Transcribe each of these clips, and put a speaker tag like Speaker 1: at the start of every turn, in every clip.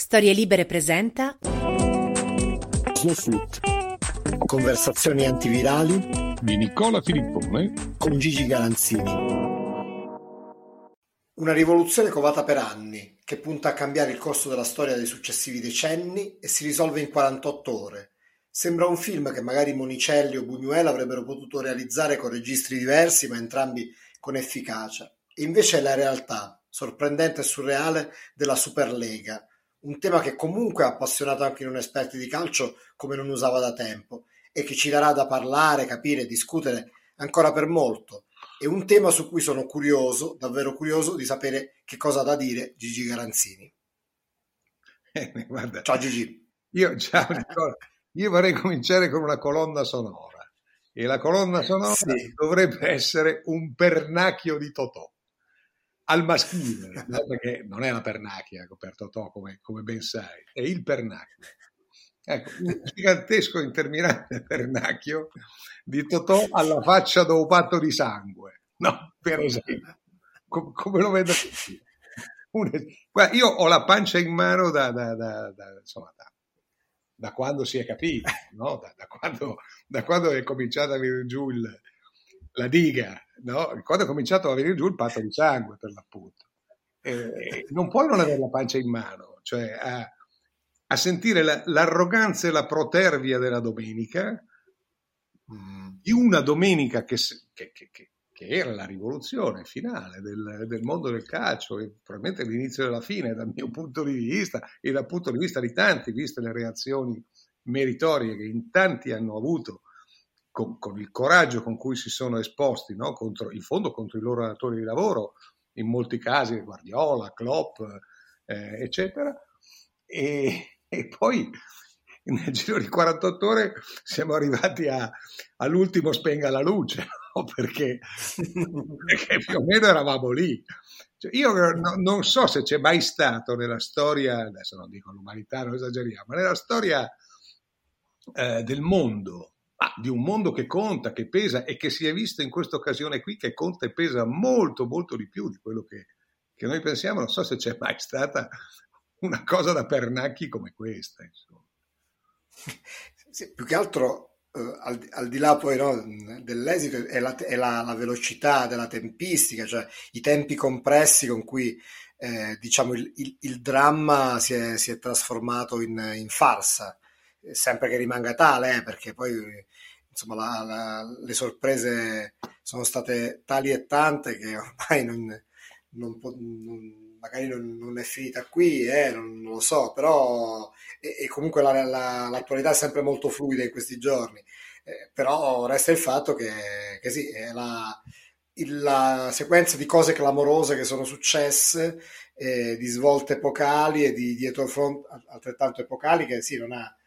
Speaker 1: Storie Libere presenta.
Speaker 2: Conversazioni antivirali
Speaker 3: di Nicola Filippone
Speaker 2: con Gigi Galanzini. Una rivoluzione covata per anni, che punta a cambiare il corso della storia dei successivi decenni e si risolve in 48 ore. Sembra un film che magari Monicelli o Buñuel avrebbero potuto realizzare con registri diversi, ma entrambi con efficacia. E invece è la realtà, sorprendente e surreale, della Superlega, un tema che comunque ha appassionato anche i non esperti di calcio come non usava da tempo e che ci darà da parlare, capire, discutere ancora per molto. È un tema su cui sono curioso, davvero curioso, di sapere che cosa ha da dire Gigi Garanzini.
Speaker 3: Eh, guarda,
Speaker 2: ciao Gigi.
Speaker 3: Io, ciao. Io vorrei cominciare con una colonna sonora e la colonna sonora sì. dovrebbe essere un pernacchio di Totò al maschile, no? perché non è la pernacchia per Totò come, come ben sai, è il pernacchio. Ecco, un gigantesco interminabile pernacchio di Totò alla faccia un patto di sangue, no? Per esempio, come, come lo vedo Un, guarda, io ho la pancia in mano da, da, da, da insomma, quando si è capito, no? da, quando, da quando è cominciato a venire giù il, la diga, no? quando è cominciato a venire giù il patto di sangue, per l'appunto. Eh, non puoi non avere la pancia in mano, cioè a, a sentire la, l'arroganza e la protervia della domenica, mm. di una domenica che, che, che, che, era la rivoluzione finale del, del, mondo del calcio e probabilmente l'inizio della fine dal mio punto di vista e dal punto di vista di tanti, viste le reazioni meritorie che in tanti hanno avuto con, con, il coraggio con cui si sono esposti, no? contro, in fondo contro i loro datori di lavoro, in molti casi Guardiola, Klopp, eh, eccetera. E, e, poi nel giro di 48 ore siamo arrivati a, all'ultimo spenga la luce, no? perché, perché, più o meno eravamo lì. Cioè, io no, non so se c'è mai stato nella storia, adesso non dico l'umanità, non esageriamo, ma nella storia eh, del mondo ma di un mondo che conta, che pesa e che si è visto in questa occasione qui che conta e pesa molto, molto di più di quello che, che noi pensiamo. Non so se c'è mai stata una cosa da pernacchi come questa. Insomma.
Speaker 2: Sì, più che altro, eh, al, al, di là poi no, dell'esito, è, la, è la, la, velocità della tempistica, cioè i tempi compressi con cui eh, diciamo il, il, il, dramma si è, si è trasformato in, in farsa sempre che rimanga tale, eh, perché poi insomma la, la, le sorprese sono state tali e tante che ormai non, non, non, magari non, è finita qui, eh, non, lo so, però e, e comunque la, l'attualità è sempre molto fluida in questi giorni, eh, però resta il fatto che, che sì, è la, la sequenza di cose clamorose che sono successe, eh, di svolte epocali e di dietro front altrettanto epocali che sì, non ha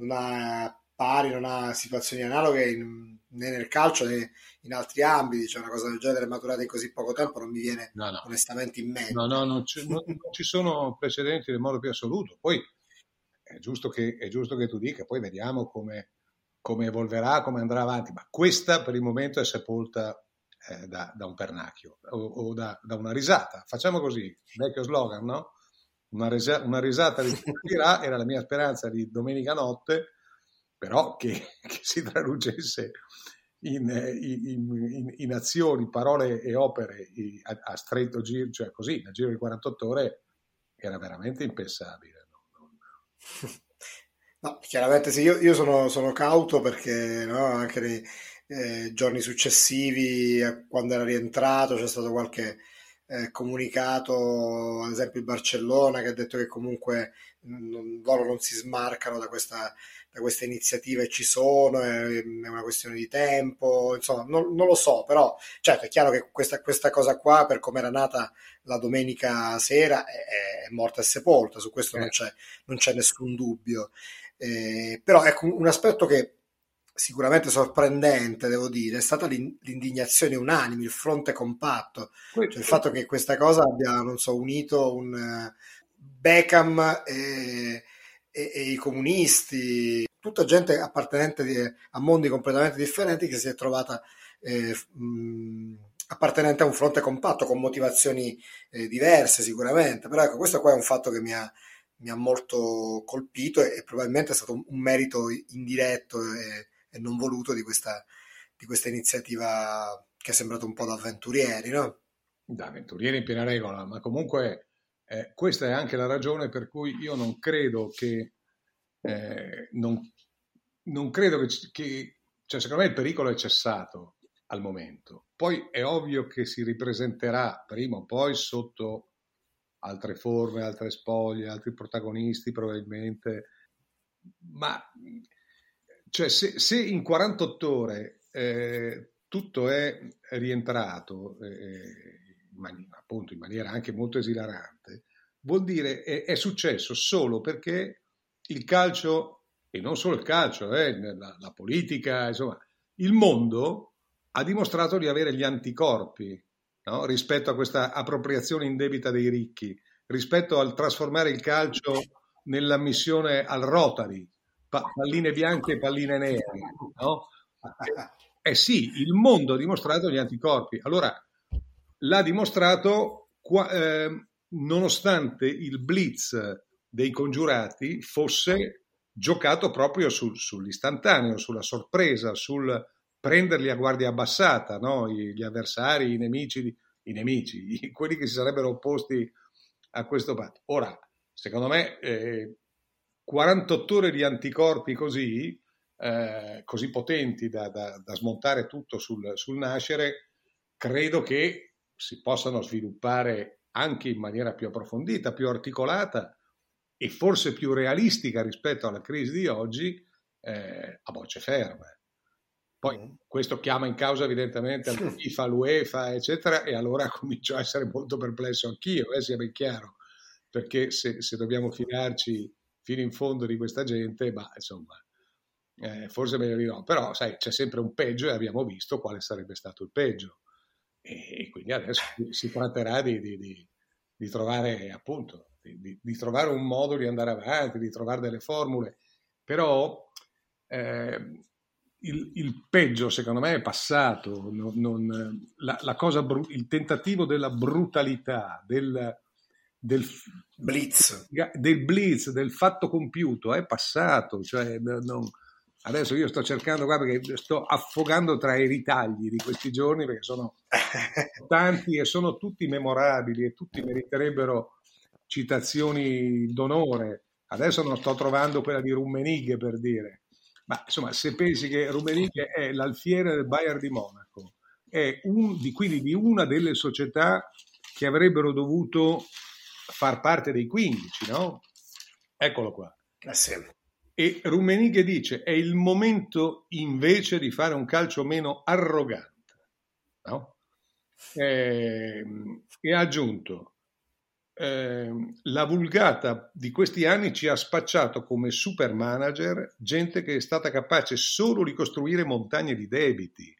Speaker 2: non ha pari, non ha situazioni analoghe in, né nel calcio né in altri ambiti, cioè una cosa del genere maturata in così poco tempo non mi viene no, no. onestamente in mente.
Speaker 3: No, no, non ci, non, non ci sono precedenti nel modo più assoluto. Poi è giusto che, è giusto che tu dica, poi vediamo come, come, evolverà, come andrà avanti, ma questa per il momento è sepolta eh, da, da, un pernacchio o, o da, da, una risata. Facciamo così, vecchio slogan, no? Una, resa- una risata di dirà era la mia speranza di domenica notte, però che, che si traducesse in, in, in, in, azioni, parole e opere a, a, stretto giro, cioè così, nel giro di 48 ore, era veramente impensabile.
Speaker 2: No, no chiaramente sì, io, io sono, sono, cauto perché no, anche nei eh, giorni successivi, quando era rientrato, c'è stato qualche eh, comunicato, ad esempio il Barcellona, che ha detto che comunque non, loro non si smarcano da questa, da questa iniziativa e ci sono, è, è, una questione di tempo, insomma, non, non, lo so, però certo è chiaro che questa, questa cosa qua, per come era nata la domenica sera, è, è morta e sepolta, su questo non, eh. c'è, non c'è nessun dubbio. Eh, però ecco un aspetto che sicuramente sorprendente, devo dire, è stata l'indignazione unanime, il fronte compatto, cioè il fatto che questa cosa abbia, non so, unito un Beckham e, e, e, i comunisti, tutta gente appartenente di, a mondi completamente differenti che si è trovata eh, mh, appartenente a un fronte compatto con motivazioni eh, diverse sicuramente, però ecco, questo qua è un fatto che mi ha, mi ha molto colpito e, e, probabilmente è stato un, merito indiretto e, e non voluto di questa, di questa, iniziativa che è sembrato un po' da avventurieri, no?
Speaker 3: Da avventurieri in piena regola, ma comunque eh, questa è anche la ragione per cui io non credo che, eh, non, non, credo che, che cioè secondo me il pericolo è cessato al momento. Poi è ovvio che si ripresenterà prima o poi sotto altre forme, altre spoglie, altri protagonisti probabilmente, ma cioè, se, se, in 48 ore eh, tutto è rientrato, eh, in man- appunto in maniera anche molto esilarante, vuol dire è, è, successo solo perché il calcio, e non solo il calcio, eh, la, la politica, insomma, il mondo ha dimostrato di avere gli anticorpi no? rispetto a questa appropriazione indebita dei ricchi, rispetto al trasformare il calcio nella missione al Rotary, palline bianche e palline nere. No? Eh sì, il mondo ha dimostrato gli anticorpi. Allora, l'ha dimostrato qua, eh, nonostante il blitz dei congiurati fosse giocato proprio sul, sull'istantaneo, sulla sorpresa, sul prenderli a guardia abbassata, no? gli avversari, i nemici, i nemici, quelli che si sarebbero opposti a questo patto. Ora, secondo me, eh, 48 ore di anticorpi così, eh, così potenti da, da, da, smontare tutto sul, sul nascere, credo che si possano sviluppare anche in maniera più approfondita, più articolata e forse più realistica rispetto alla crisi di oggi eh, a bocce ferme. Poi mm. questo chiama in causa evidentemente la FIFA, l'UEFA, eccetera, e allora comincio a essere molto perplesso anch'io, eh, sia ben chiaro, perché se, se, dobbiamo fidarci fino in fondo di questa gente, ma insomma, eh, forse meglio di no. Però, sai, c'è sempre un peggio e abbiamo visto quale sarebbe stato il peggio. E, e quindi adesso si tratterà di, di, di, di trovare, appunto, di, trovare un modo di andare avanti, di trovare delle formule. Però... Eh, il, il, peggio, secondo me, è passato. Non, non, la, la cosa, il tentativo della brutalità, del, del
Speaker 2: blitz.
Speaker 3: del blitz, del fatto compiuto, è passato. Cioè, non, adesso io sto cercando qua perché sto affogando tra i ritagli di questi giorni perché sono tanti e sono tutti memorabili e tutti meriterebbero citazioni d'onore. Adesso non sto trovando quella di Rummenigge per dire ma insomma, se pensi che Rummenigge è l'alfiere del Bayern di Monaco, è un, di, quindi di una delle società che avrebbero dovuto far parte dei 15, no? Eccolo qua.
Speaker 2: Sì.
Speaker 3: E Rummenigge dice è il momento invece di fare un calcio meno arrogante, no? E, ehm, e ha aggiunto eh, la vulgata di questi anni ci ha spacciato come super manager gente che è stata capace solo di costruire montagne di debiti.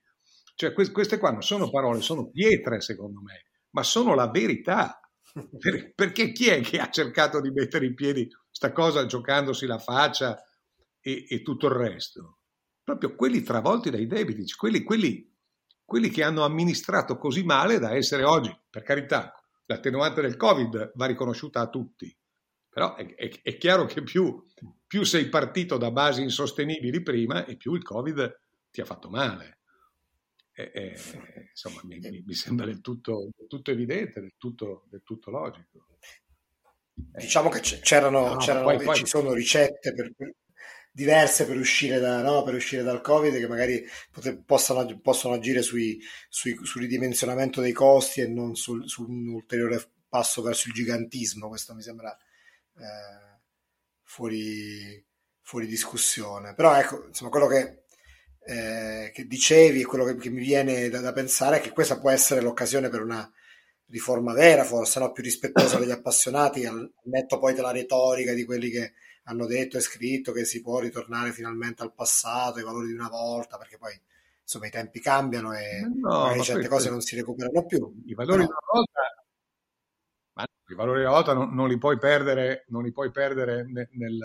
Speaker 3: Cioè, que- queste qua non sono parole, sono pietre secondo me, ma sono la verità. Per- perché chi è che ha cercato di mettere in piedi questa cosa giocandosi la faccia e, e, tutto il resto? Proprio quelli travolti dai debiti, quelli, quelli, quelli che hanno amministrato così male da essere oggi, per carità, l'attenuante del Covid va riconosciuta a tutti, però è, è, è chiaro che più, più, sei partito da basi insostenibili prima e più il Covid ti ha fatto male. E, e, insomma, mi, mi, sembra del tutto, del tutto evidente, del tutto, del tutto, logico.
Speaker 2: Diciamo che c'erano, no, c'erano poi, poi, ci sono ricette per, diverse per uscire, da, no? per uscire dal Covid che magari pot- possano, possono agire sui, sui, sul ridimensionamento dei costi e non sul, su un ulteriore passo verso il gigantismo. Questo mi sembra eh, fuori, fuori discussione. Però ecco, insomma, quello che, eh, che dicevi quello che, che mi viene da, da, pensare è che questa può essere l'occasione per una riforma vera, forse no? più rispettosa degli appassionati, al netto poi della retorica di quelli che hanno detto e scritto che si può ritornare finalmente al passato, ai valori di una volta, perché poi insomma i tempi cambiano e no, certe cose non si recuperano più.
Speaker 3: I valori Però... di una volta, i valori di una volta non, non, li puoi perdere, non li puoi perdere nel, nel,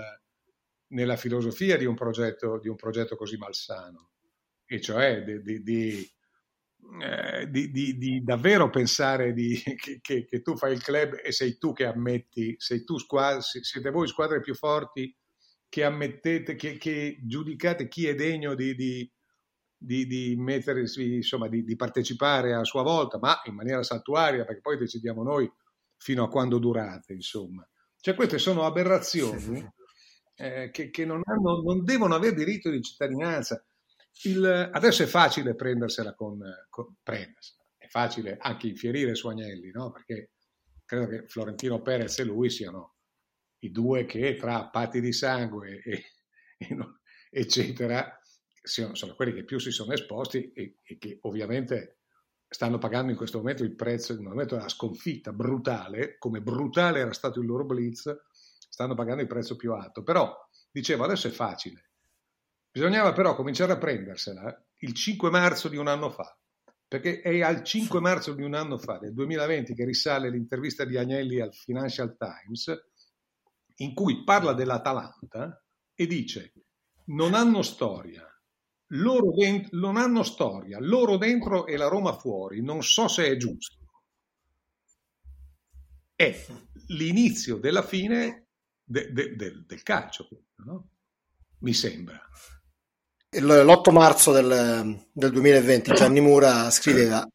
Speaker 3: nella filosofia di un, progetto, di un progetto così malsano, e cioè di, di, eh, di, davvero pensare di, che, che, che, tu fai il club e sei tu che ammetti, sei tu squadra, siete voi squadre più forti che ammettete, che, che giudicate chi è degno di, di, di, di, mettersi, insomma, di, di, partecipare a sua volta, ma in maniera saltuaria, perché poi decidiamo noi fino a quando durate, insomma. Cioè queste sono aberrazioni eh, che, che non, hanno, non, devono avere diritto di cittadinanza. Il, adesso è facile prendersela con, con prendersela. è facile anche infierire su Agnelli, no? perché credo che Florentino Perez e lui siano i due che tra patti di sangue e, e eccetera sono, sono, quelli che più si sono esposti e, e, che ovviamente stanno pagando in questo momento il prezzo, in un momento della sconfitta brutale, come brutale era stato il loro blitz, stanno pagando il prezzo più alto. Però, dicevo, adesso è facile. Bisognava però cominciare a prendersela il 5 marzo di un anno fa, perché è al 5 marzo di un anno fa, del 2020, che risale l'intervista di Agnelli al Financial Times, in cui parla dell'Atalanta e dice non hanno storia, loro dentro, non hanno storia, loro dentro e la Roma fuori, non so se è giusto. È l'inizio della fine de, de, de, del calcio, no? mi sembra.
Speaker 2: L'8 marzo del, del 2020 Gianni Mura scriveva,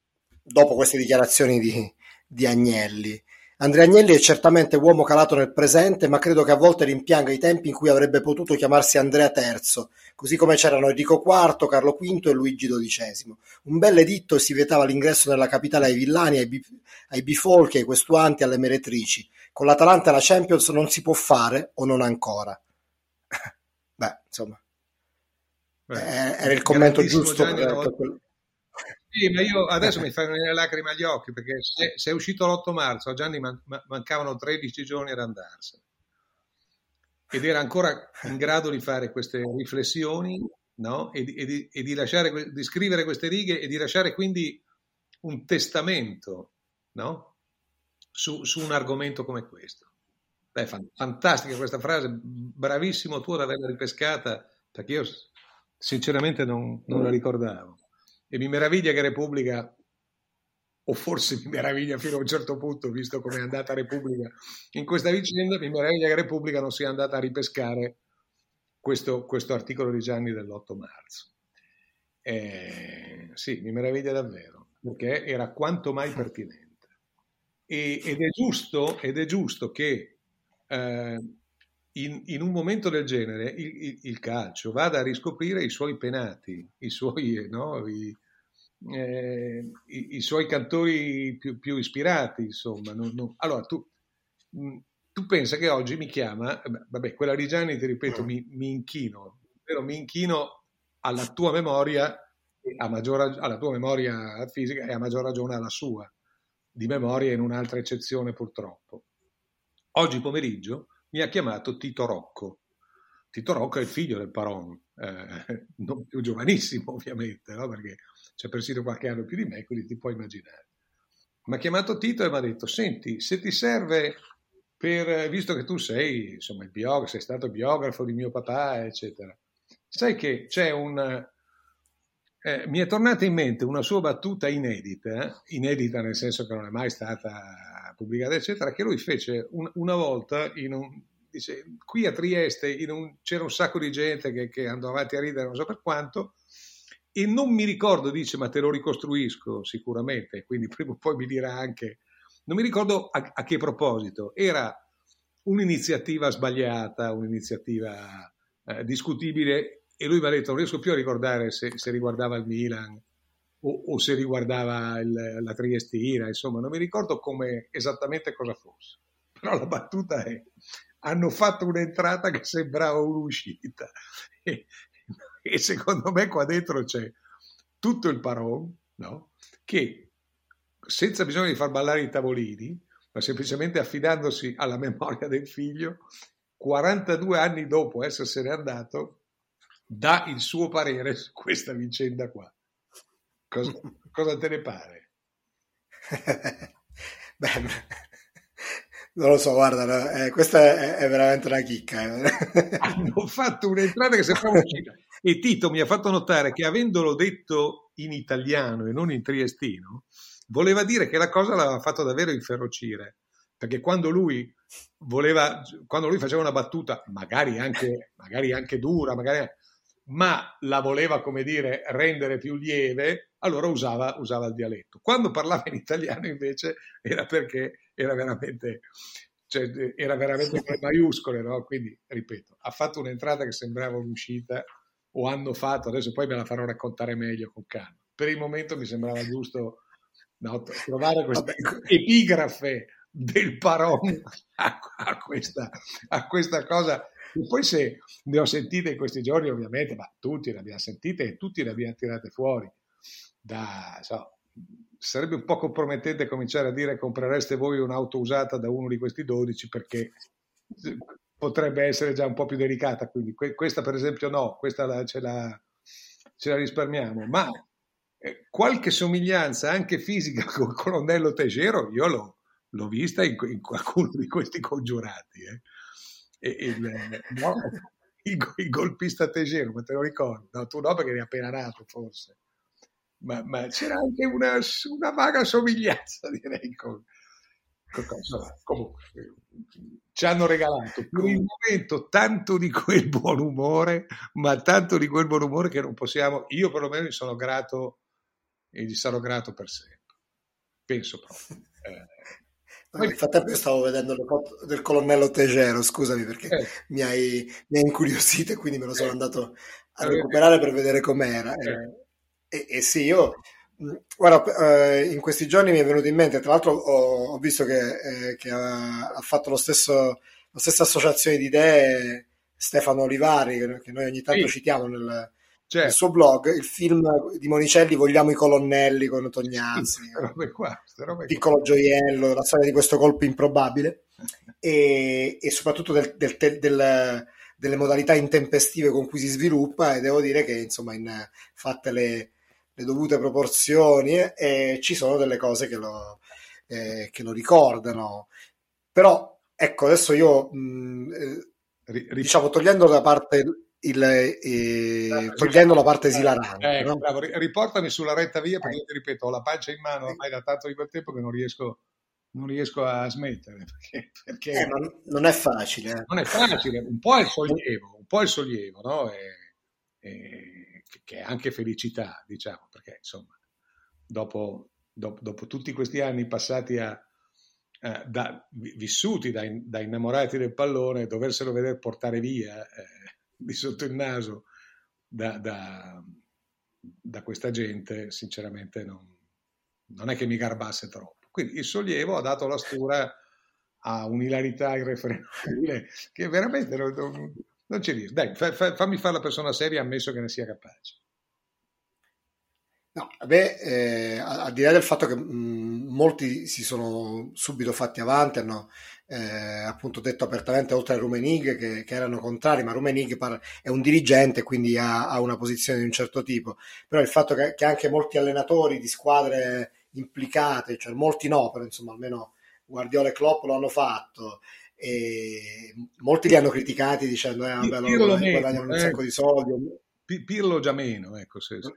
Speaker 2: dopo queste dichiarazioni di, di Agnelli, Andrea Agnelli è certamente uomo calato nel presente, ma credo che a volte rimpianga i tempi in cui avrebbe potuto chiamarsi Andrea III, così come c'erano Enrico IV, Carlo V e Luigi XII. Un bel editto si vietava l'ingresso nella capitale ai villani, ai, bi- ai bifolchi, ai questuanti, alle meretrici. Con l'Atalanta la Champions non si può fare o non ancora. Beh, insomma, Beh, era il commento giusto per, per quello.
Speaker 3: Sì, ma io adesso mi fanno venire lacrime agli occhi perché se, se è uscito l'8 marzo a Gianni man, mancavano 13 giorni ad andarsene ed era ancora in grado di fare queste riflessioni no? e, di, e, di, e di, lasciare, di, scrivere queste righe e di lasciare quindi un testamento no? su, su, un argomento come questo. Beh, fantastica questa frase, bravissimo tu ad averla ripescata perché io sinceramente non, non la ricordavo e mi meraviglia che Repubblica, o forse mi meraviglia fino a un certo punto, visto come è andata Repubblica in questa vicenda, mi meraviglia che Repubblica non sia andata a ripescare questo, questo articolo di Gianni dell'8 marzo. Eh, sì, mi meraviglia davvero, perché era quanto mai pertinente. E, ed, è giusto, ed, è giusto, che eh, in, in, un momento del genere il, il, il, calcio vada a riscoprire i suoi penati, i suoi, no, i, eh, i, i, suoi cantori più, più ispirati, insomma. Non, non. Allora, tu, mm, tu pensa che oggi mi chiama, vabbè, quella di Gianni, ti ripeto, mi, mi inchino, però mi inchino alla tua memoria, maggior, alla tua memoria fisica e a maggior ragione alla sua, di memoria in un'altra eccezione purtroppo. Oggi pomeriggio mi ha chiamato Tito Rocco. Tito Rocco è il figlio del Paron, eh, non più giovanissimo ovviamente, no? perché c'è persino qualche anno più di me, quindi ti puoi immaginare. Mi ha chiamato Tito e mi ha detto, senti, se ti serve per, visto che tu sei, insomma, il biografo, sei stato biografo di mio papà, eccetera, sai che c'è un... Eh, mi è tornata in mente una sua battuta inedita, inedita nel senso che non è mai stata pubblicata, eccetera, che lui fece un, una volta in un, dice, qui a Trieste un, c'era un sacco di gente che, che, andò avanti a ridere non so per quanto e non mi ricordo, dice, ma te lo ricostruisco sicuramente, quindi prima o poi mi dirà anche, non mi ricordo a, a che proposito, era un'iniziativa sbagliata, un'iniziativa eh, discutibile e lui mi ha detto non riesco più a ricordare se, se riguardava il Milan o, o se riguardava il, la Triestina, insomma non mi ricordo come, esattamente cosa fosse, però la battuta è hanno fatto un'entrata che sembrava un'uscita. E, e secondo me qua dentro c'è tutto il paron no? che senza bisogno di far ballare i tavolini ma semplicemente affidandosi alla memoria del figlio 42 anni dopo essersene andato dà il suo parere su questa vicenda qua cosa, cosa te ne pare?
Speaker 2: Beh, Non lo so, guarda, eh, questa è, è, veramente una chicca.
Speaker 3: Eh. Hanno fatto un'entrata che sembrava uscita. E Tito mi ha fatto notare che avendolo detto in italiano e non in triestino, voleva dire che la cosa l'aveva fatto davvero inferocire. Perché quando lui voleva, quando lui faceva una battuta, magari anche, magari anche dura, magari, ma la voleva, come dire, rendere più lieve, allora usava, usava il dialetto. Quando parlava in italiano invece era perché era veramente, cioè, era veramente con le maiuscole, no? Quindi, ripeto, ha fatto un'entrata che sembrava un'uscita, o hanno fatto, adesso poi me la farò raccontare meglio con calma. Per il momento mi sembrava giusto no, trovare questa epigrafe del Paron a, a, questa, a questa cosa e poi se ne ho sentite in questi giorni, ovviamente, ma tutti le abbiamo sentite e tutti le abbiamo tirate fuori. Da, so, sarebbe un po' compromettente cominciare a dire comprereste voi un'auto usata da uno di questi 12 perché potrebbe essere già un po' più delicata. Quindi questa per esempio no, questa la, ce, la, ce la risparmiamo. Ma eh, qualche somiglianza anche fisica con il colonnello Tegero io l'ho, l'ho vista in, in, qualcuno di questi congiurati. Eh il, no, il, il, golpista Tegero, ma te lo ricordi? No, tu no perché eri appena nato forse, ma, ma c'era anche una, una, vaga somiglianza direi con, con cosa. Comunque, ci hanno regalato per il momento tanto di quel buon umore, ma tanto di quel buon umore che non possiamo, io perlomeno gli sono grato e gli sarò grato per sempre. Penso proprio. Eh,
Speaker 2: nel frattempo io stavo vedendo le foto del colonnello Tegero, scusami perché
Speaker 3: eh.
Speaker 2: mi, hai, mi, hai, incuriosito e quindi me lo sono eh. andato a recuperare per vedere com'era. Eh. E, e, sì, io, guarda, eh, in questi giorni mi è venuto in mente, tra l'altro ho, ho visto che, eh, che ha, ha, fatto lo stesso, la stessa associazione di idee Stefano Olivari, che noi ogni tanto sì. citiamo nel, Certo. il suo blog, il film di Monicelli Vogliamo i colonnelli con Tognazzi, piccolo gioiello, la storia di questo colpo improbabile. E, e soprattutto del, del, del, delle modalità intempestive con cui si sviluppa e devo dire che insomma in, fatte le, le dovute proporzioni eh, ci sono delle cose che lo, eh, che lo ricordano. Però ecco adesso io mh, eh, diciamo togliendo da parte il, eh, togliendo la parte esilarante.
Speaker 3: Eh, no? bravo, riportami sulla retta via perché io ti ripeto, ho la pancia in mano ormai da tanto di quel tempo che non riesco, non riesco a smettere. Perché, perché
Speaker 2: eh, non è facile. Eh.
Speaker 3: Non è facile, un po' è il sollievo, un po' è il sollievo, no? E, e, che è anche felicità, diciamo, perché insomma, dopo, dopo, dopo tutti questi anni passati a, eh, da, vissuti da, da, innamorati del pallone, doverselo vedere portare via eh, di sotto il naso da, da, da questa gente, sinceramente non, non, è che mi garbasse troppo. Quindi il sollievo ha dato la stura a un'ilarità irrefrenabile che veramente non, non, non ci riesco. Dai, fa, fa, fammi fare la persona seria ammesso che ne sia capace.
Speaker 2: No, beh, eh, al di là del fatto che mh, molti si sono subito fatti avanti, hanno eh, appunto detto apertamente oltre a Rumenig che, che erano contrari, ma Rumenig è un dirigente quindi ha, ha, una posizione di un certo tipo, però il fatto che, che, anche molti allenatori di squadre implicate, cioè molti no, però insomma almeno Guardiola e Klopp lo hanno fatto, e molti li hanno criticati dicendo eh, vabbè, loro guadagnano un eh. sacco di soldi.
Speaker 3: Pirlo già meno, ecco, se, se.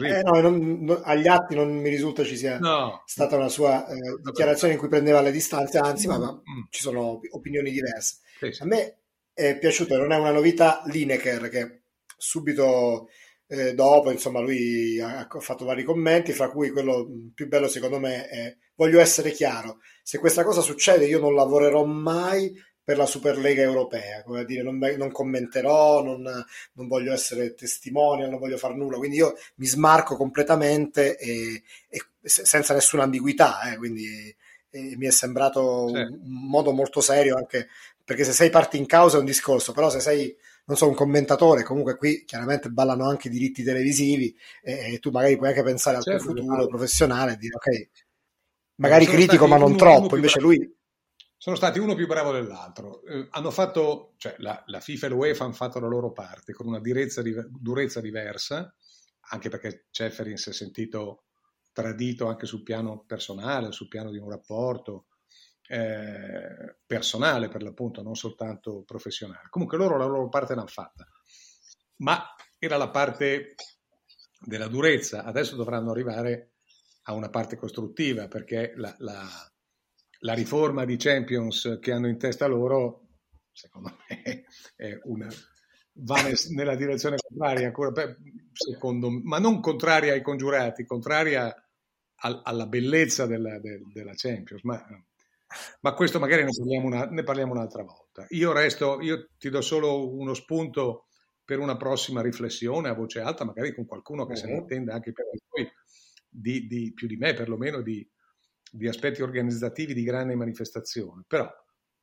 Speaker 2: Eh, no, non, non, agli atti non mi risulta ci sia no. stata una sua eh, dichiarazione in cui prendeva le distanze, anzi, ma, ma mm. ci sono opinioni diverse. Sì, sì. A me è piaciuto, non è una novità, Lineker, che subito eh, dopo, insomma, lui ha, ha, fatto vari commenti, fra cui quello più bello secondo me è voglio essere chiaro, se questa cosa succede io non lavorerò mai per la Superlega europea, come a dire, non, non commenterò, non, non, voglio essere testimonial, non voglio fare nulla, quindi io mi smarco completamente e, e senza nessuna ambiguità, eh, quindi mi è sembrato sì. un, un modo molto serio anche perché se sei parte in causa è un discorso, però se sei non so, un commentatore, comunque qui chiaramente ballano anche i diritti televisivi e, e tu magari puoi anche pensare al certo, tuo futuro professionale e dire ok, magari critico ma non troppo, invece lui
Speaker 3: sono stati uno più bravo dell'altro. Eh, hanno fatto, cioè la, la, FIFA e l'UEFA hanno fatto la loro parte con una durezza, durezza diversa, anche perché Ceferin si è sentito tradito anche sul piano personale, sul piano di un rapporto, eh, personale per l'appunto, non soltanto professionale. Comunque loro la loro parte l'hanno fatta, ma era la parte della durezza, adesso dovranno arrivare a una parte costruttiva perché la, la, la riforma di Champions che hanno in testa loro, secondo me, è una, va nella direzione contraria, secondo, ma non contraria ai congiurati, contraria al, alla bellezza della, de, della Champions. Ma ma questo magari ne parliamo, una, ne parliamo un'altra volta. Io resto, io ti do solo uno spunto per una prossima riflessione a voce alta, magari con qualcuno che uh-huh. se ne intenda anche per voi, di, di, più di me perlomeno, di, di aspetti organizzativi di grande manifestazione. Però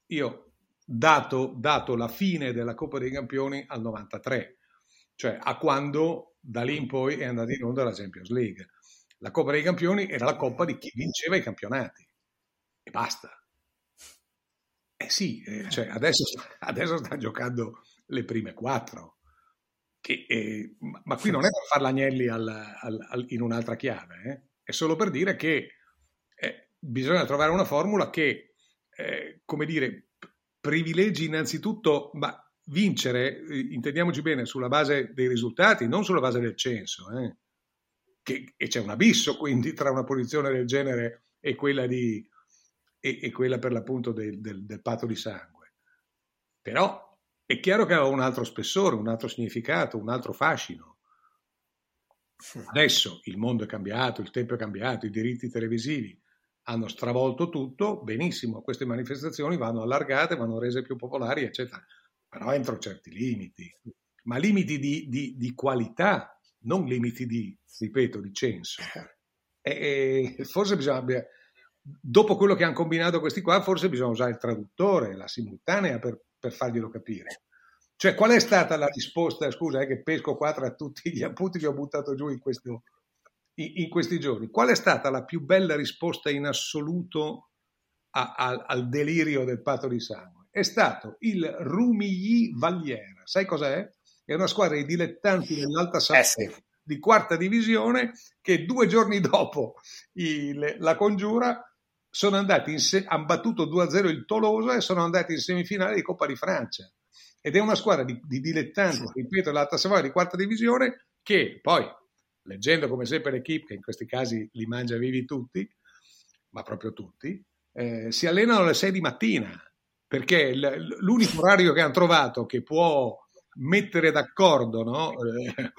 Speaker 3: io, dato, dato la fine della Coppa dei Campioni al 93, cioè a quando da lì in poi è andata in onda la Champions League. La Coppa dei Campioni era la coppa di chi vinceva i campionati e basta. Eh sì, eh, cioè adesso, adesso, sta giocando le prime quattro, che, eh, ma qui non è per fare l'agnelli al, al, al, in un'altra chiave, eh? è solo per dire che bisogna trovare una formula che, eh, come dire, privilegi innanzitutto, ma vincere, intendiamoci bene, sulla base dei risultati, non sulla base del censo. Che, e c'è un abisso quindi tra una posizione del genere e quella di, e, e quella per l'appunto del, del, del patto di sangue. Però è chiaro che aveva un altro spessore, un altro significato, un altro fascino. Adesso il mondo è cambiato, il tempo è cambiato, i diritti televisivi hanno stravolto tutto, benissimo, queste manifestazioni vanno allargate, vanno rese più popolari, eccetera, però entro certi limiti, ma limiti di, di, di qualità, non limiti di, ripeto, di censo. E, forse bisogna, dopo quello che hanno combinato questi qua, forse bisogna usare il traduttore, la simultanea per, per farglielo capire. Cioè, qual è stata la risposta? Scusa, è che pesco qua tra tutti gli appunti che ho buttato giù in, questo, in, questi giorni. Qual è stata la più bella risposta in assoluto a, a, al delirio del patto di sangue? È stato il Rumilly Valliera. Sai cos'è? È una squadra di dilettanti dell'Alta Savoia. Eh sì di quarta divisione che due giorni dopo il, la congiura sono andati in se- hanno battuto 2-0 il Tolosa e sono andati in semifinale di Coppa di Francia. Ed è una squadra di, di dilettanti, ripeto, l'Alta Savoia di quarta divisione, che poi, leggendo come sempre l'equipe, che in questi casi li mangia vivi tutti, ma proprio tutti, eh, si allenano alle 6 di mattina, perché l- l'unico orario che hanno trovato che può mettere d'accordo no? eh,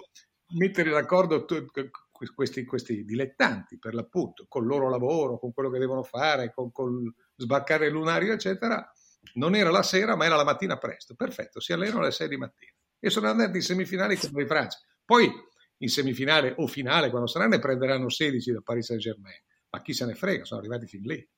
Speaker 3: mettere d'accordo t- questi, questi, dilettanti, per l'appunto, col loro lavoro, con quello che devono fare, con, con sbarcare il lunario, eccetera, non era la sera, ma era la mattina presto. Perfetto, si allenano alle 6 di mattina. E sono andati in semifinale con di Francia. Poi in semifinale o finale, quando saranno, ne prenderanno 16 da Paris Saint-Germain. Ma chi se ne frega, sono arrivati fin lì.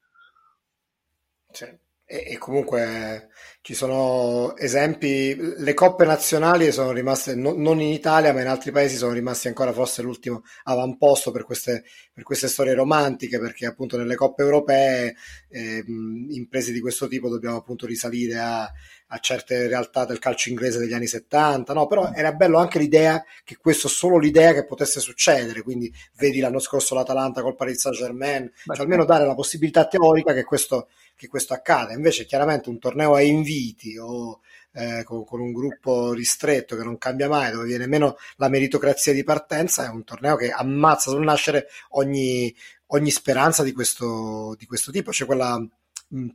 Speaker 2: Certo. E, e, comunque ci sono esempi, le coppe nazionali sono rimaste, no, non in Italia ma in altri paesi sono rimasti ancora forse l'ultimo avamposto per queste, per queste storie romantiche perché appunto nelle coppe europee eh, imprese di questo tipo dobbiamo appunto risalire a, a, certe realtà del calcio inglese degli anni 70, no? però era bello anche l'idea che questo solo l'idea che potesse succedere, quindi vedi l'anno scorso l'Atalanta col Paris Saint Germain, cioè almeno dare la possibilità teorica che questo che questo accada. Invece, chiaramente, un torneo a inviti o eh, con, con, un gruppo ristretto che non cambia mai, dove viene meno la meritocrazia di partenza, è un torneo che ammazza sul nascere ogni, ogni speranza di questo, di questo tipo. C'è quella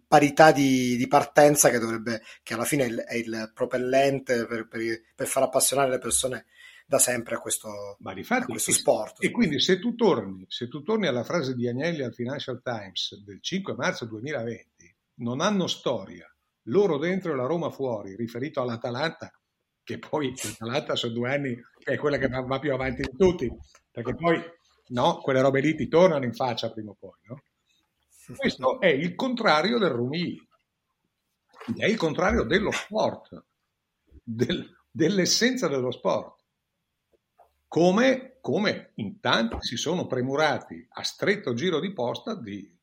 Speaker 2: parità di, di, partenza che dovrebbe, che alla fine è il, è il propellente per, per, per far appassionare le persone da sempre a questo,
Speaker 3: Ma difatti,
Speaker 2: a questo sport.
Speaker 3: E quindi se tu, torni, se tu torni alla frase di Agnelli al Financial Times del 5 marzo 2020, non hanno storia, loro dentro e la Roma fuori, riferito all'Atalanta, che poi l'Atalanta sono due anni che è quella che va più avanti di tutti, perché poi no, quelle robe lì ti tornano in faccia prima o poi. No? Questo è il contrario del Rumi, è il contrario dello sport, del, dell'essenza dello sport. Come, come in tanti si sono premurati a stretto giro di posta di,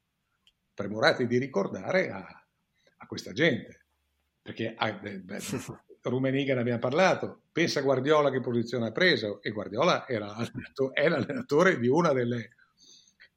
Speaker 3: premurati di ricordare a, a questa gente. Perché ah, Rumeniga ne abbiamo parlato, pensa Guardiola che posizione ha preso. E Guardiola era, è l'allenatore di una delle,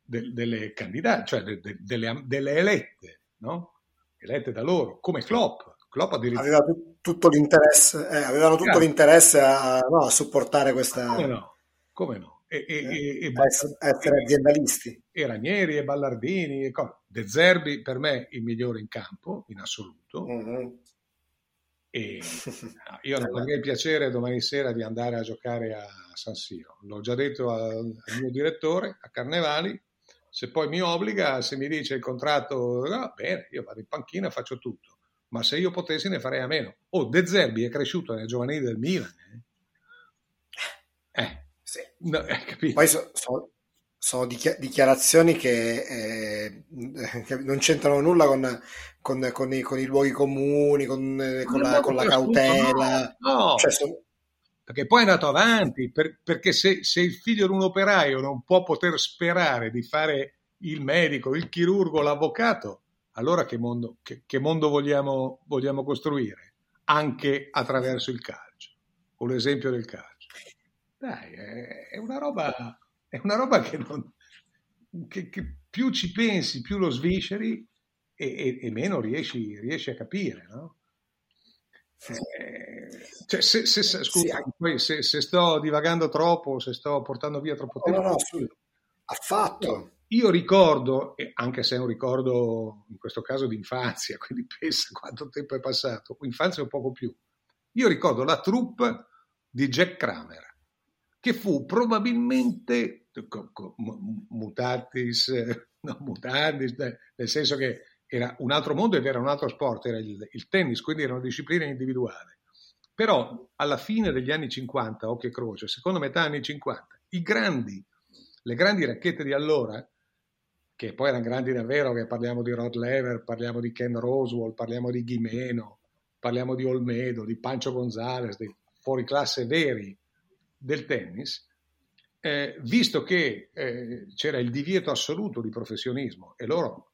Speaker 3: de, delle candidate, cioè de, de, delle, delle, elette, no? elette da loro, come Klopp. Klopp
Speaker 2: aveva tutto l'interesse, eh, avevano tutto l'interesse a, no, a, supportare questa...
Speaker 3: Come no? Come no? E, e,
Speaker 2: eh, e, essere, essere, aziendalisti.
Speaker 3: E Ranieri, e Ballardini, e De Zerbi per me il migliore in campo, in assoluto. Mm-hmm. E io non avrei il piacere domani sera di andare a giocare a San Siro. L'ho già detto al, al mio direttore, a Carnevali, se poi mi obbliga, se mi dice il contratto, no, bene, io vado in panchina e faccio tutto. Ma se io potessi ne farei a meno. Oh, De Zerbi è cresciuto nel giovanile del Milan.
Speaker 2: Eh, eh sì. no, eh, Poi so, so, sono dichiarazioni che, eh, che, non c'entrano nulla con, con, con, i, con i, luoghi comuni, con, la, con la, cautela.
Speaker 3: No, no. Cioè, sono, perché poi è andato avanti, per, perché se, se, il figlio di un operaio non può poter sperare di fare il medico, il chirurgo, l'avvocato, allora che mondo, che, che mondo vogliamo, vogliamo, costruire? Anche attraverso il calcio, o l'esempio del calcio. Dai, è, è una roba, è una roba che, non, che, che più ci pensi, più lo svisceri e, e, e meno riesci, riesci, a capire, no? Eh, cioè, se, se, se, scusa, sì. poi se, se, sto divagando troppo, se sto portando via troppo tempo.
Speaker 2: No, no, no, affatto.
Speaker 3: Io ricordo, anche se è un ricordo in questo caso di infanzia, quindi pensa quanto tempo è passato, infanzia un poco più. Io ricordo la troupe di Jack Kramer, che fu probabilmente mutatis, no, mutatis, nel senso che era un altro mondo ed era un altro sport, era il, il tennis, quindi era una disciplina individuale. Però alla fine degli anni 50, occhio e croce, seconda metà anni 50, i grandi, le grandi racchette di allora, che poi erano grandi davvero, che parliamo di Rod Lever, parliamo di Ken Roswell, parliamo di Ghimeno, parliamo di Olmedo, di Pancho Gonzalez, dei fuoriclasse veri del tennis, eh, visto che eh, c'era il divieto assoluto di professionismo e loro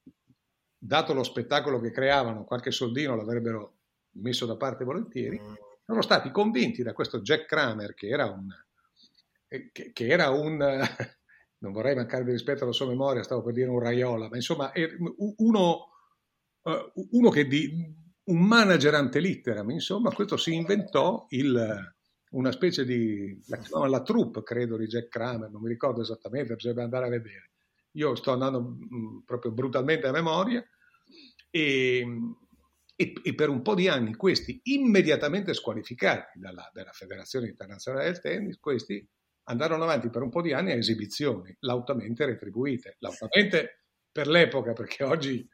Speaker 3: dato lo spettacolo che creavano, qualche soldino l'avrebbero messo da parte volentieri, mm. sono stati convinti da questo Jack Kramer, che era un, eh, che, che era un non vorrei mancare di rispetto alla sua memoria, stavo per dire un Raiola, ma insomma uno, eh, uno che di un manager ante litteram, insomma, questo si inventò il, una specie di, la, la troupe, credo, di Jack Kramer, non mi ricordo esattamente, bisogna andare a vedere io sto andando mm, proprio brutalmente a memoria e, e, e, per un po' di anni questi immediatamente squalificati dalla, dalla Federazione Internazionale del Tennis, questi andarono avanti per un po' di anni a esibizioni lautamente retribuite, lautamente per l'epoca, perché oggi,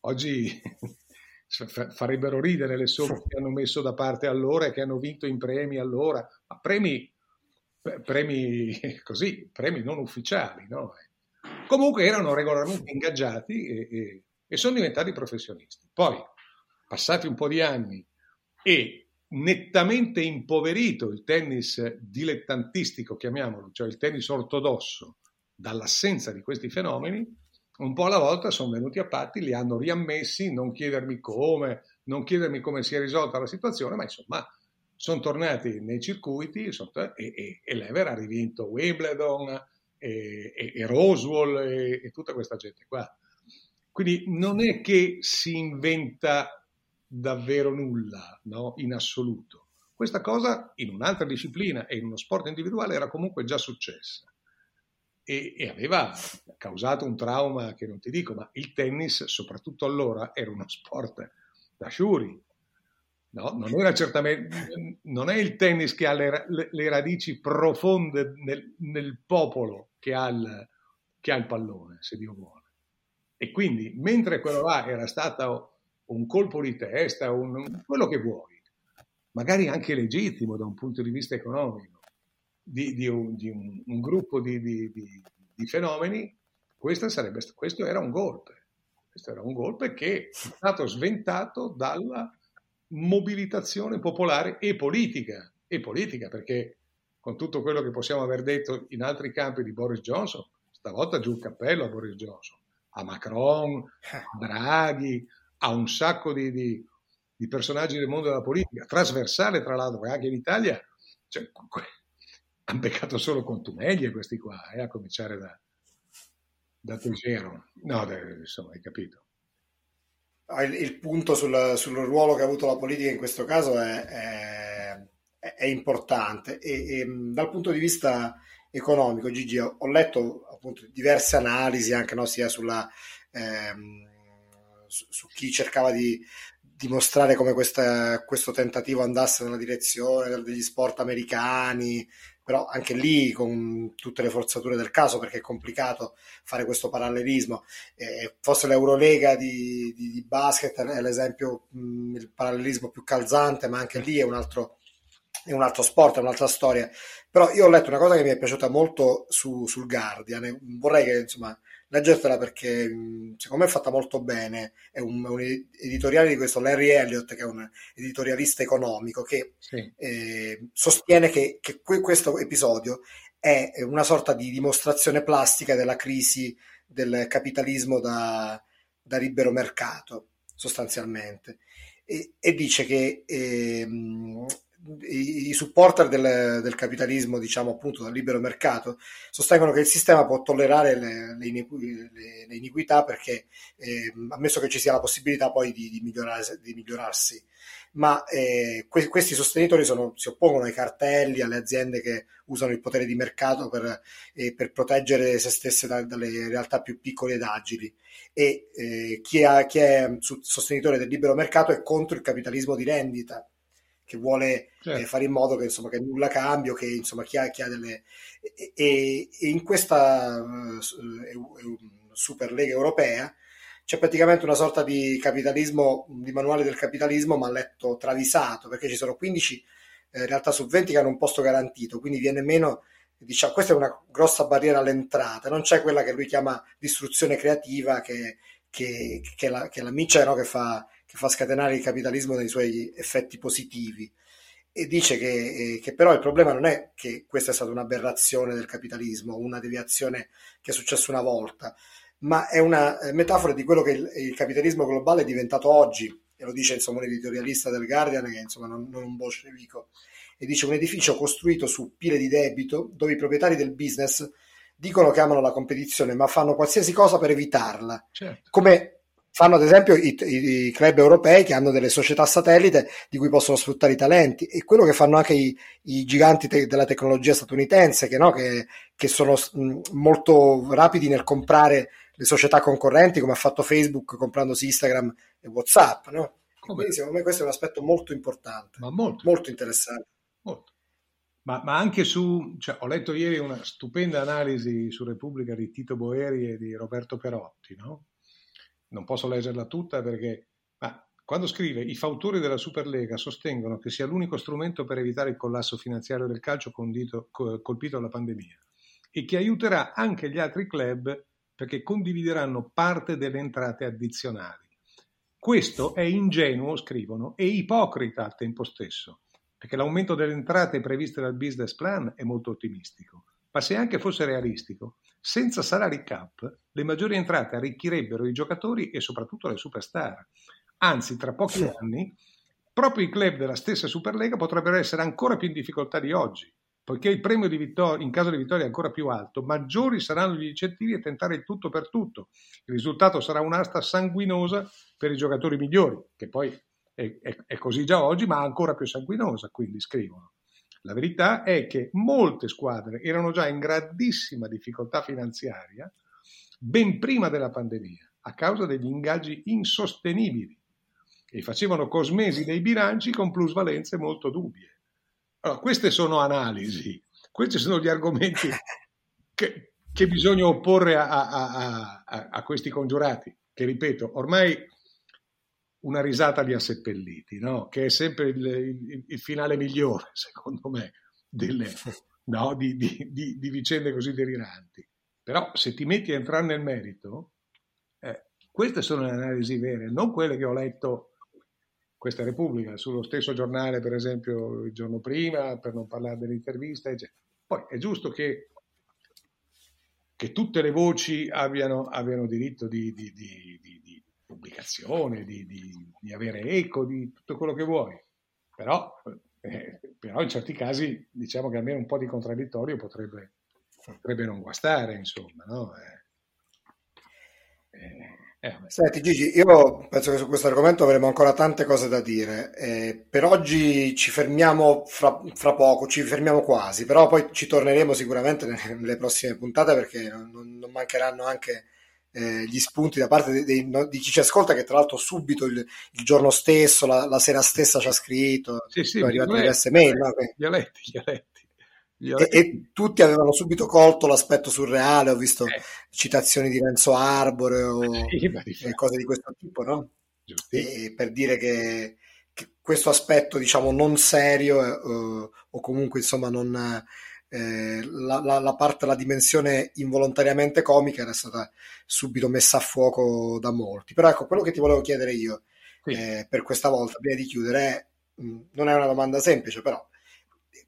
Speaker 3: oggi farebbero ridere le somme che hanno messo da parte allora e che hanno vinto in premi allora, ma premi, premi così, premi non ufficiali, no? Comunque erano regolarmente ingaggiati e, e, e sono diventati professionisti. Poi, passati un po' di anni e nettamente impoverito il tennis dilettantistico, chiamiamolo, cioè il tennis ortodosso, dall'assenza di questi fenomeni, un po' alla volta sono venuti a patti, li hanno riammessi, non chiedermi come, non chiedermi come si è risolta la situazione, ma insomma sono tornati nei circuiti e, e, e Lever ha rivinto Wimbledon, e, e, e Roswell e, e, tutta questa gente qua. Quindi non è che si inventa davvero nulla no? in assoluto. Questa cosa in un'altra disciplina e in uno sport individuale era comunque già successa e, aveva causato un trauma che non ti dico, ma il tennis, soprattutto allora, era uno sport da sciuri, No, non era certamente, non è il tennis che ha le, le, le radici profonde nel, nel popolo che ha, il, che ha, il, pallone, se Dio vuole. E quindi, mentre quello là era stato un colpo di testa, un, quello che vuoi, magari anche legittimo da un punto di vista economico, di, di, un, di un, un, gruppo di, di fenomeni, sarebbe, questo era un golpe. Questo era un golpe che è stato sventato dalla mobilitazione popolare e politica, e politica perché con tutto quello che possiamo aver detto in altri campi di Boris Johnson, stavolta giù il cappello a Boris Johnson, a Macron, a Draghi, a un sacco di, di, di personaggi del mondo della politica, trasversale tra l'altro, anche in Italia, cioè, hanno beccato solo contumeglie questi qua, eh, a cominciare da, da Tugero. No, insomma, hai capito.
Speaker 2: Il, il punto sul, sul, ruolo che ha avuto la politica in questo caso è, è, è importante. E, e, dal punto di vista economico, Gigi, ho, ho letto appunto diverse analisi anche no, sia sulla, ehm, su, su, chi cercava di dimostrare come questa, questo tentativo andasse nella direzione degli sport americani, però anche lì con tutte le forzature del caso perché è complicato fare questo parallelismo. Eh, forse l'Eurolega di, di, di, basket è l'esempio, mh, il parallelismo più calzante, ma anche lì è un altro, è un altro sport, è un'altra storia. Però io ho letto una cosa che mi è piaciuta molto su, sul Guardian, vorrei che insomma leggertela perché secondo me è fatta molto bene. È un, un, editoriale di questo Larry Elliott, che è un editorialista economico, che sì. eh, sostiene che, che, questo episodio è una sorta di dimostrazione plastica della crisi del capitalismo da, da libero mercato, sostanzialmente. E, e dice che eh, i, supporter del, del, capitalismo, diciamo appunto del libero mercato, sostengono che il sistema può tollerare le, le, iniqu- le, le iniquità perché, eh, ammesso che ci sia la possibilità poi di, di, migliorare, di migliorarsi. Ma eh, que- questi sostenitori sono, si oppongono ai cartelli, alle aziende che usano il potere di mercato per, eh, per proteggere se stesse da, dalle realtà più piccole ed agili. E eh, chi, ha, chi è sostenitore del libero mercato è contro il capitalismo di rendita che vuole eh, certo. eh, fare in modo che, insomma, che nulla cambi o che insomma, chi, ha, chi ha delle... E, e, in questa uh, super lega europea c'è praticamente una sorta di capitalismo, di manuale del capitalismo, ma letto travisato, perché ci sono 15 eh, realtà su 20 che hanno un posto garantito, quindi viene meno diciamo, questa è una grossa barriera all'entrata, non c'è quella che lui chiama distruzione creativa, che, che, che, la, che la miccia no? che, fa, che fa scatenare il capitalismo nei suoi effetti positivi. E dice che, eh, che, però il problema non è che questa è stata un'aberrazione del capitalismo, una deviazione che è successa una volta, ma è una eh, metafora di quello che il, il capitalismo globale è diventato oggi, e lo dice insomma un editorialista del Guardian che insomma non, non un bolscevico, e dice un edificio costruito su pile di debito dove i proprietari del business dicono che amano la competizione ma fanno qualsiasi cosa per evitarla, certo. come fanno ad esempio i, i, i, club europei che hanno delle società satellite di cui possono sfruttare i talenti e quello che fanno anche i, i giganti te, della tecnologia statunitense che, no, che, che sono mh, molto rapidi nel comprare le società concorrenti come ha fatto Facebook comprandosi Instagram e Whatsapp no? quindi secondo me questo è un aspetto molto importante
Speaker 3: Ma molto.
Speaker 2: molto interessante
Speaker 3: molto. Ma, ma, anche su, cioè, ho letto ieri una stupenda analisi su Repubblica di Tito Boeri e di Roberto Perotti, no? Non posso leggerla tutta perché ma quando scrive i fautori della Superlega sostengono che sia l'unico strumento per evitare il collasso finanziario del calcio condito, colpito dalla pandemia e che aiuterà anche gli altri club perché condivideranno parte delle entrate addizionali. Questo è ingenuo, scrivono, e ipocrita al tempo stesso, perché l'aumento delle entrate previste dal business plan è molto ottimistico ma se anche fosse realistico, senza salary cap le maggiori entrate arricchirebbero i giocatori e soprattutto le superstar. Anzi, tra pochi sì. anni, proprio i club della stessa Superlega potrebbero essere ancora più in difficoltà di oggi, poiché il premio di vittoria, in caso di vittoria è ancora più alto, maggiori saranno gli incentivi a tentare il tutto per tutto. Il risultato sarà un'asta sanguinosa per i giocatori migliori, che poi è, è, è così già oggi, ma ancora più sanguinosa, quindi scrivono. La verità è che molte squadre erano già in grandissima difficoltà finanziaria ben prima della pandemia, a causa degli ingaggi insostenibili e facevano cosmesi dei bilanci con plusvalenze molto dubbie. Allora, queste sono analisi, questi sono gli argomenti che, che bisogna opporre a, a, a, a, questi congiurati, che ripeto, ormai una risata li ha seppelliti, no? che è sempre il, il, il, finale migliore, secondo me, delle, no? di, di, di, di, vicende così deliranti. Però se ti metti a entrare nel merito, eh, queste sono le analisi vere, non quelle che ho letto questa Repubblica sullo stesso giornale, per esempio, il giorno prima, per non parlare dell'intervista, eccetera. Poi è giusto che, che tutte le voci abbiano, abbiano diritto di, di, di, pubblicazione, di, di, di, avere eco, di tutto quello che vuoi. Però, eh, però, in certi casi diciamo che almeno un po' di contraddittorio potrebbe, potrebbe non guastare, insomma. No? Eh,
Speaker 2: eh. Eh, Senti Gigi, io penso che su questo argomento avremo ancora tante cose da dire. Eh, per oggi ci fermiamo fra, fra, poco, ci fermiamo quasi, però poi ci torneremo sicuramente nelle, prossime puntate perché non, non mancheranno anche eh, gli spunti da parte dei, dei, di chi ci ascolta, che tra l'altro subito il, il giorno stesso, la, la, sera stessa ci ha scritto,
Speaker 3: sì, sì, sono arrivate
Speaker 2: diverse mail. No?
Speaker 3: Li ho letti, li ho letti.
Speaker 2: E, e, tutti avevano subito colto l'aspetto surreale, ho visto eh. citazioni di Renzo Arbore o sì, cose di questo tipo, no? per dire che, che, questo aspetto, diciamo, non serio eh, o comunque, insomma, non, eh, la, la, la, parte, la dimensione involontariamente comica era stata subito messa a fuoco da molti. Però ecco, quello che ti volevo chiedere io sì. eh, per questa volta, prima di chiudere, è, mh, non è una domanda semplice, però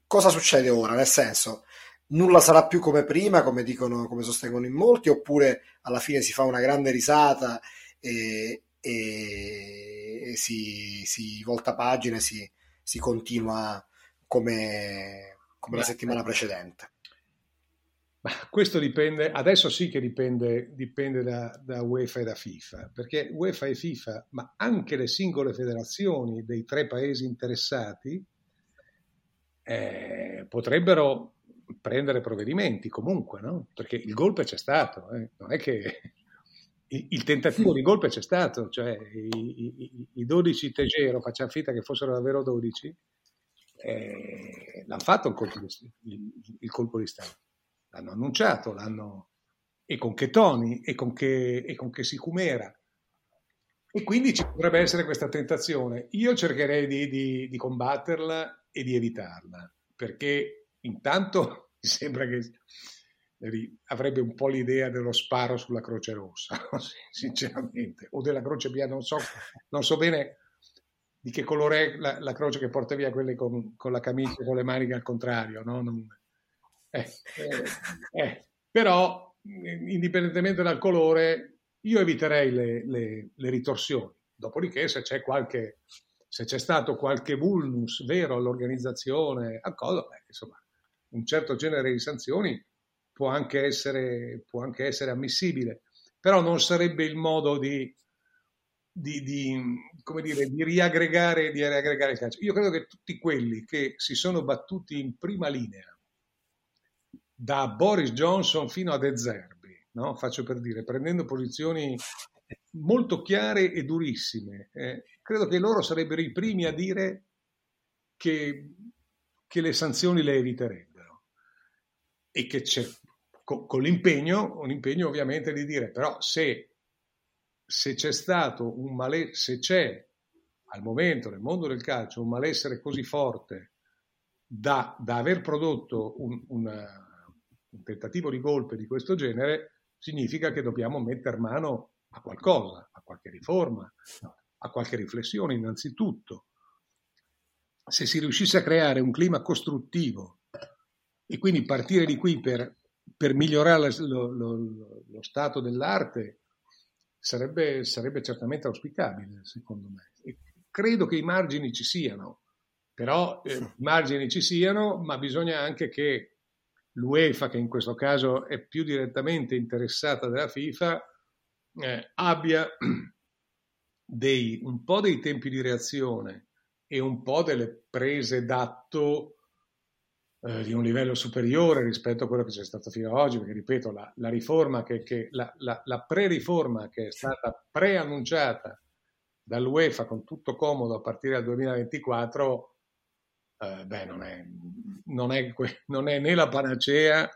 Speaker 2: cosa succede ora? Nel senso, nulla sarà più come prima, come dicono, come sostengono in molti, oppure alla fine si fa una grande risata e, e, si, si, volta pagina e si, si continua come, come la settimana precedente.
Speaker 3: Ma questo dipende, adesso sì che dipende, dipende da, da, UEFA e da FIFA, perché UEFA e FIFA, ma anche le singole federazioni dei tre paesi interessati, eh, potrebbero prendere provvedimenti comunque, no? perché il golpe c'è stato, eh? non è che il, il, tentativo di golpe c'è stato, cioè i, i, i 12 Tegero, facciamo finta che fossero davvero 12, eh, l'hanno fatto il colpo, di, il, il colpo, di, Stato, l'hanno annunciato, l'hanno, e con che toni e con che, e con che sicumera. E quindi ci potrebbe essere questa tentazione. Io cercherei di, di, di combatterla e di evitarla, perché intanto mi sembra che avrebbe un po' l'idea dello sparo sulla Croce Rossa, sinceramente, o della Croce Bianca, non so, non so bene di che colore è la, la, croce che porta via quelle con, con la camicia con le maniche al contrario, no? Non, eh, eh, eh. Però, indipendentemente dal colore, io eviterei le, le, le ritorsioni. Dopodiché, se c'è qualche se c'è stato qualche vulnus vero all'organizzazione, a cosa, beh, insomma, un certo genere di sanzioni può anche, essere, può anche essere ammissibile, però non sarebbe il modo di, di, di, come dire, di riaggregare, di riaggregare il calcio. Io credo che tutti quelli che si sono battuti in prima linea, da Boris Johnson fino a De Zerbi, no? faccio per dire, prendendo posizioni molto chiare e durissime. Eh, credo che loro sarebbero i primi a dire che, che le sanzioni le eviterebbero. E che c'è con, con l'impegno, un impegno ovviamente di dire però se, se c'è stato un malessere, se c'è al momento nel mondo del calcio un malessere così forte da, da aver prodotto un, una, un tentativo di golpe di questo genere, significa che dobbiamo mettere mano a qualcosa, a qualche riforma, a qualche riflessione innanzitutto. Se si riuscisse a creare un clima costruttivo e quindi partire di qui per, per migliorare lo, lo, lo, stato dell'arte, sarebbe, sarebbe certamente auspicabile, secondo me. E credo che i margini ci siano, però eh, i margini ci siano, ma bisogna anche che l'UEFA, che in questo caso è più direttamente interessata della FIFA, eh, abbia dei, un po' dei tempi di reazione e un po' delle prese d'atto eh, di un livello superiore rispetto a quello che c'è stato fino ad oggi, perché ripeto, la, la riforma che, che la, la, la pre-riforma che è stata preannunciata dall'UEFA con tutto comodo a partire dal 2024, eh, beh, non è, non, è, non è né la panacea,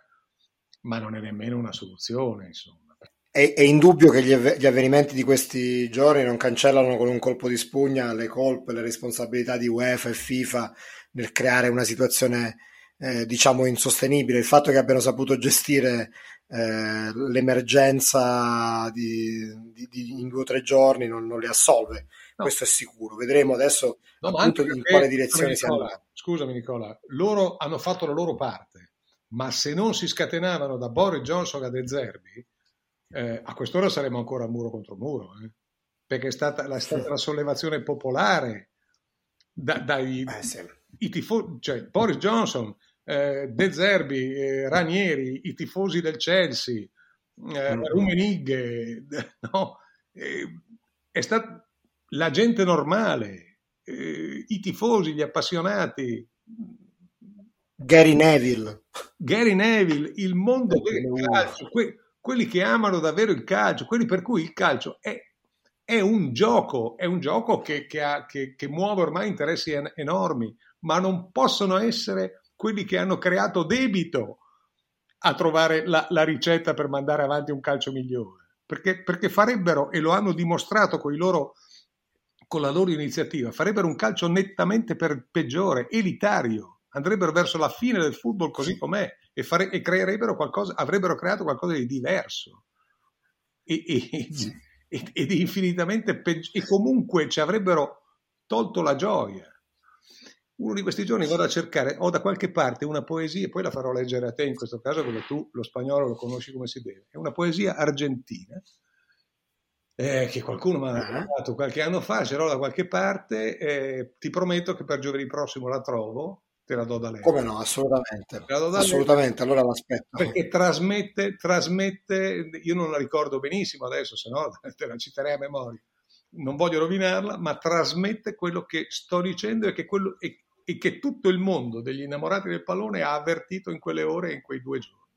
Speaker 3: ma non è nemmeno una soluzione, insomma.
Speaker 2: È, è indubbio che gli, ev- gli, avvenimenti di questi giorni non cancellano con un colpo di spugna le colpe, le responsabilità di UEFA e FIFA nel creare una situazione eh, diciamo insostenibile. Il fatto che abbiano saputo gestire eh, l'emergenza di, di, di, in due o tre giorni non, non li assolve, no. questo è sicuro. Vedremo adesso no, appunto in quale direzione si andrà.
Speaker 3: Scusami Nicola, loro hanno fatto la loro parte, ma se non si scatenavano da Boris Johnson a De Zerbi, eh, a quest'ora saremo ancora muro contro muro, eh? perché è stata, è stata la sollevazione popolare da, dai eh, sì. tifosi, cioè Boris Johnson, eh, De Zerbi, eh, Ranieri, i tifosi del Chelsea, eh, mm. Rumenighe, no? eh, è stato la gente normale, eh, i tifosi, gli appassionati.
Speaker 2: Gary Neville.
Speaker 3: Gary Neville, il mondo del calcio, que- quelli che amano davvero il calcio, quelli per cui il calcio è, è un gioco, è un gioco che, che, ha, che, che muove ormai interessi en- enormi, ma non possono essere quelli che hanno creato debito a trovare la, la ricetta per mandare avanti un calcio migliore. Perché, perché farebbero, e lo hanno dimostrato con, loro, con la loro iniziativa, farebbero un calcio nettamente per, peggiore, elitario. Andrebbero verso la fine del football così com'è e, fare, e creerebbero qualcosa, avrebbero creato qualcosa di diverso e, e, e di infinitamente peggio. E comunque ci avrebbero tolto la gioia uno di questi giorni vado a cercare, ho da qualche parte una poesia, poi la farò leggere a te in questo caso perché tu lo spagnolo lo conosci come si deve, è una poesia argentina eh, che qualcuno mi ha ah. dato qualche anno fa, ce l'ho da qualche parte, eh, ti prometto che per giovedì prossimo la trovo, te la do da lei.
Speaker 2: Come no, assolutamente. Assolutamente, allora l'aspetto.
Speaker 3: Perché trasmette, trasmette, io non la ricordo benissimo adesso, se no te la citerei a memoria non voglio rovinarla, ma trasmette quello che sto dicendo e che, quello, e, e che tutto il mondo degli innamorati del pallone ha avvertito in quelle ore e in quei due giorni,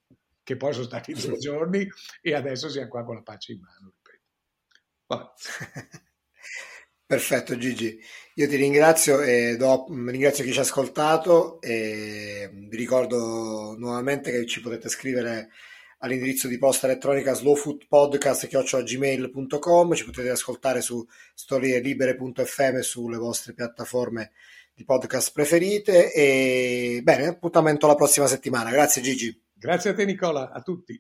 Speaker 3: che poi sono stati due giorni e adesso siamo qua con la pace in mano, ripeto.
Speaker 2: Perfetto Gigi, io ti ringrazio e do, ringrazio chi ci ha ascoltato e vi ricordo nuovamente che ci potete scrivere all'indirizzo di posta elettronica slowfoodpodcast.gmail.com ci potete ascoltare su storielibere.fm sulle vostre piattaforme di podcast preferite e bene, appuntamento la prossima settimana. Grazie Gigi.
Speaker 3: Grazie a te Nicola, a tutti.